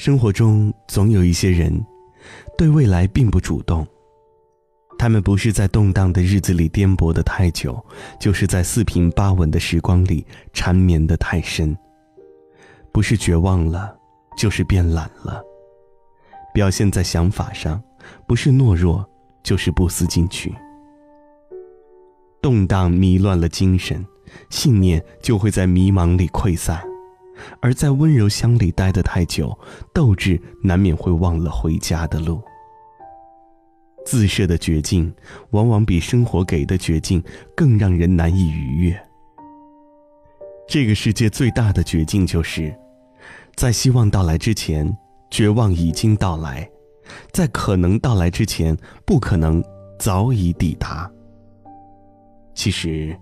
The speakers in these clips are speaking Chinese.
生活中总有一些人，对未来并不主动。他们不是在动荡的日子里颠簸的太久，就是在四平八稳的时光里缠绵的太深。不是绝望了，就是变懒了。表现在想法上，不是懦弱，就是不思进取。动荡迷乱了精神，信念就会在迷茫里溃散。而在温柔乡里待得太久，斗志难免会忘了回家的路。自设的绝境，往往比生活给的绝境更让人难以逾越。这个世界最大的绝境，就是在希望到来之前，绝望已经到来；在可能到来之前，不可能早已抵达。其实，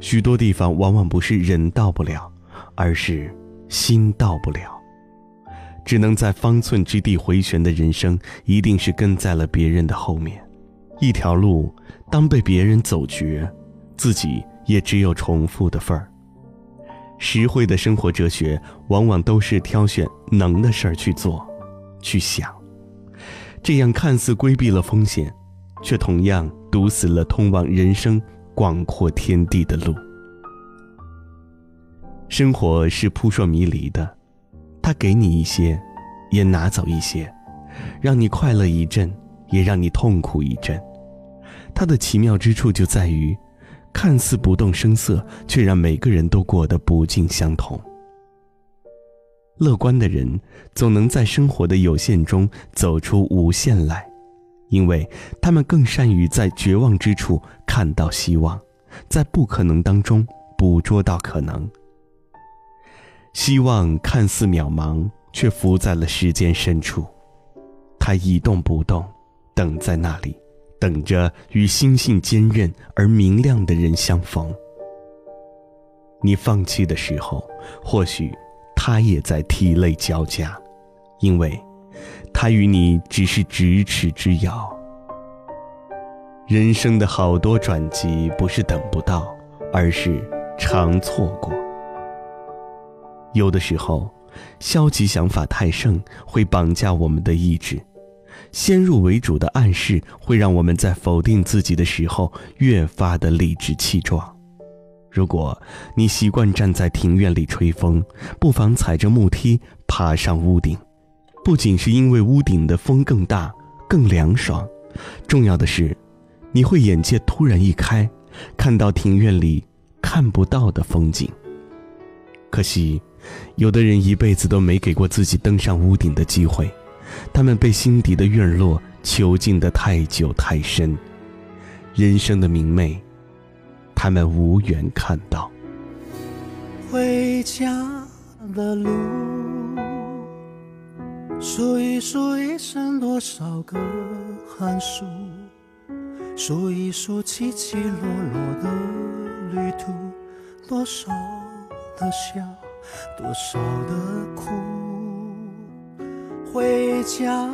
许多地方往往不是人到不了。而是心到不了，只能在方寸之地回旋的人生，一定是跟在了别人的后面。一条路，当被别人走绝，自己也只有重复的份儿。实惠的生活哲学，往往都是挑选能的事儿去做，去想。这样看似规避了风险，却同样堵死了通往人生广阔天地的路。生活是扑朔迷离的，它给你一些，也拿走一些，让你快乐一阵，也让你痛苦一阵。它的奇妙之处就在于，看似不动声色，却让每个人都过得不尽相同。乐观的人总能在生活的有限中走出无限来，因为他们更善于在绝望之处看到希望，在不可能当中捕捉到可能。希望看似渺茫，却浮在了时间深处。它一动不动，等在那里，等着与心性坚韧而明亮的人相逢。你放弃的时候，或许他也在涕泪交加，因为，他与你只是咫尺之遥。人生的好多转机，不是等不到，而是常错过。有的时候，消极想法太盛，会绑架我们的意志；先入为主的暗示，会让我们在否定自己的时候越发的理直气壮。如果你习惯站在庭院里吹风，不妨踩着木梯爬上屋顶。不仅是因为屋顶的风更大、更凉爽，重要的是，你会眼界突然一开，看到庭院里看不到的风景。可惜。有的人一辈子都没给过自己登上屋顶的机会，他们被心底的院落囚禁得太久太深，人生的明媚，他们无缘看到。回家的路，数一数一生多少个寒暑，数一数起起落落的旅途，多少的笑。多少的苦，回家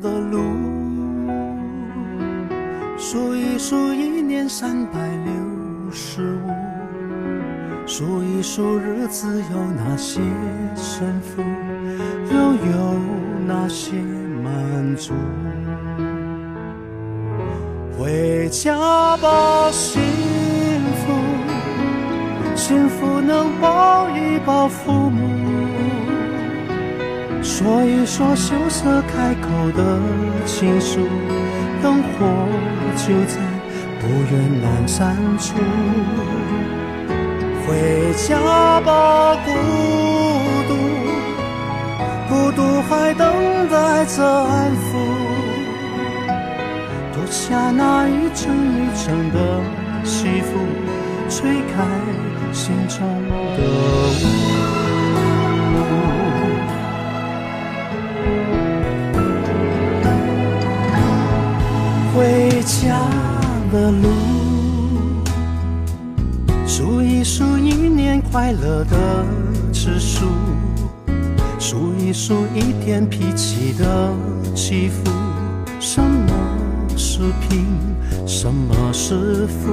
的路，数一数一年三百六十五，数一数日子有哪些胜负，又有哪些满足？回家吧，心。幸福能抱一抱父母，说一说羞涩开口的情书，灯火就在不远阑珊处。回家吧，孤独，孤独还等待着安抚，脱下那一层一层的西服，吹开。心中的雾，回家的路，数一数一年快乐的次数，数一数一天脾气的起伏，什么是贫，什么是富？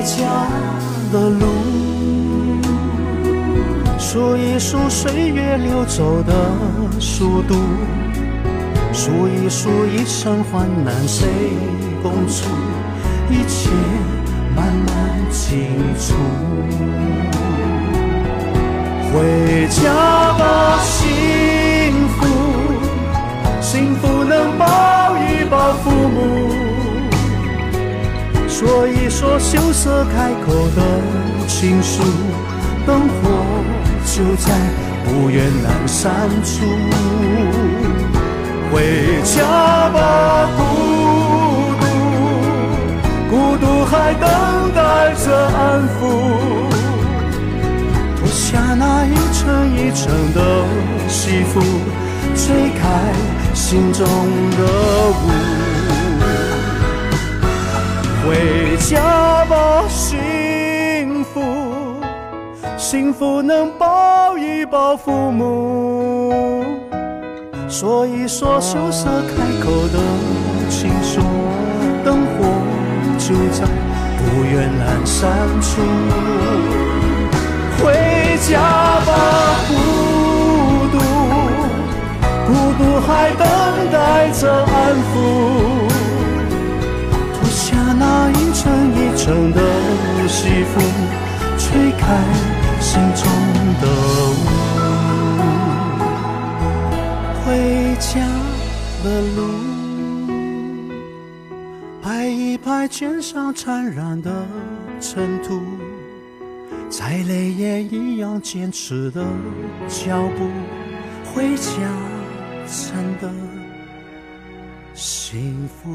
回家的路，数一数岁月流走的速度，数一数一生患难谁共处，一切慢慢清楚。回家吧，说一说羞涩开口的情书，灯火就在不远阑珊处。回家吧，孤独，孤独还等待着安抚。脱下那一层一层的西服，吹开心中的雾。家吧，幸福，幸福能抱一抱父母，说一说羞涩开口的情书，灯火就在不远阑珊处。回家吧，孤独，孤独还等待着安抚。冷的西风，吹开心中的雾。回家的路，拍一拍肩上沾染的尘土。再累也一样坚持的脚步，回家真的幸福。